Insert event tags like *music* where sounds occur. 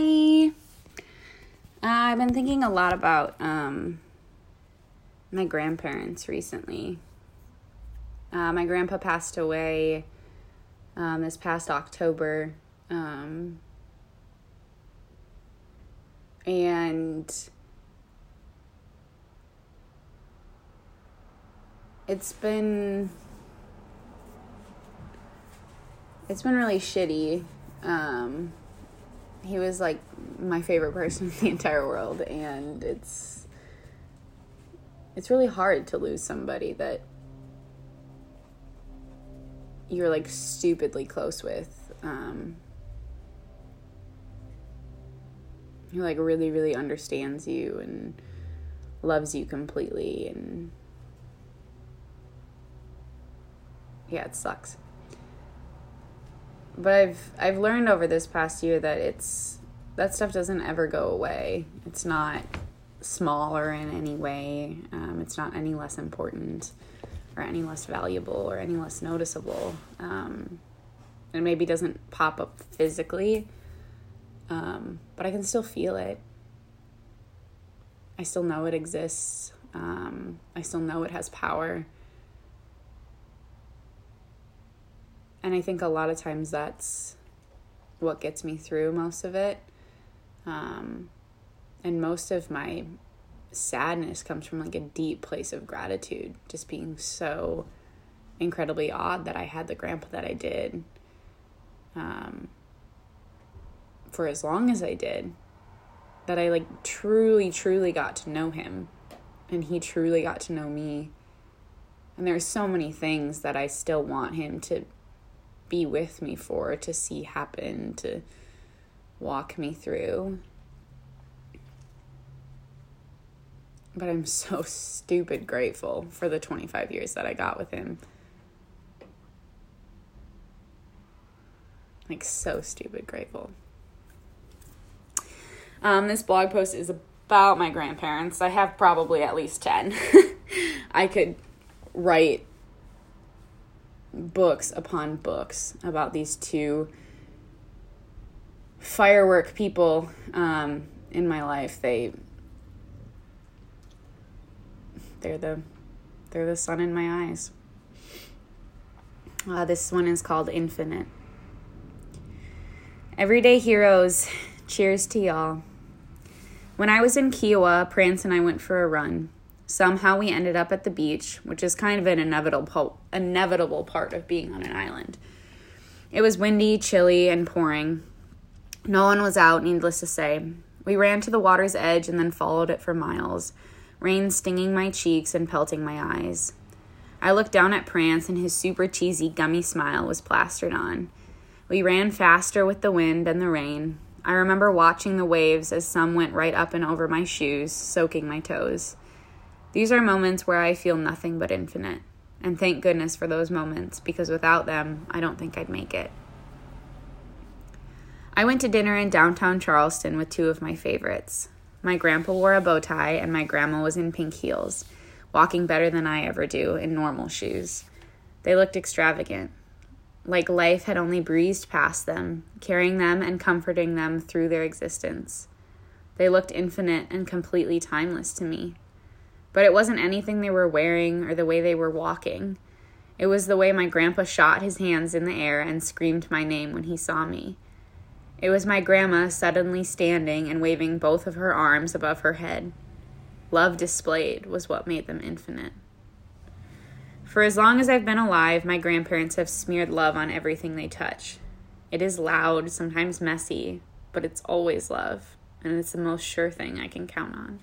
Hi. Uh, I've been thinking a lot about um, my grandparents recently. Uh, my grandpa passed away um, this past October. Um, and it's been it's been really shitty um, he was like my favorite person *laughs* in the entire world, and it's it's really hard to lose somebody that you're like stupidly close with. Um, who like really really understands you and loves you completely and yeah it sucks but I've I've learned over this past year that it's that stuff doesn't ever go away. It's not smaller in any way. Um, it's not any less important or any less valuable or any less noticeable. Um, it maybe doesn't pop up physically, um, but I can still feel it. I still know it exists. Um, I still know it has power. And I think a lot of times that's what gets me through most of it. Um, and most of my sadness comes from like a deep place of gratitude, just being so incredibly odd that I had the grandpa that I did um, for as long as I did. That I like truly, truly got to know him, and he truly got to know me. And there's so many things that I still want him to be with me for, to see happen, to walk me through. But I'm so stupid grateful for the 25 years that I got with him. Like, so stupid grateful. Um, this blog post is about my grandparents. I have probably at least 10. *laughs* I could write books upon books about these two firework people um, in my life. They they're the they're the sun in my eyes. Uh, this one is called Infinite. Everyday heroes, cheers to y'all. When I was in Kiawah, Prance and I went for a run. Somehow we ended up at the beach, which is kind of an inevitable inevitable part of being on an island. It was windy, chilly, and pouring. No one was out, needless to say. We ran to the water's edge and then followed it for miles, rain stinging my cheeks and pelting my eyes. I looked down at Prance, and his super cheesy gummy smile was plastered on. We ran faster with the wind and the rain. I remember watching the waves as some went right up and over my shoes, soaking my toes. These are moments where I feel nothing but infinite. And thank goodness for those moments, because without them, I don't think I'd make it. I went to dinner in downtown Charleston with two of my favorites. My grandpa wore a bow tie, and my grandma was in pink heels, walking better than I ever do in normal shoes. They looked extravagant, like life had only breezed past them, carrying them and comforting them through their existence. They looked infinite and completely timeless to me. But it wasn't anything they were wearing or the way they were walking. It was the way my grandpa shot his hands in the air and screamed my name when he saw me. It was my grandma suddenly standing and waving both of her arms above her head. Love displayed was what made them infinite. For as long as I've been alive, my grandparents have smeared love on everything they touch. It is loud, sometimes messy, but it's always love, and it's the most sure thing I can count on.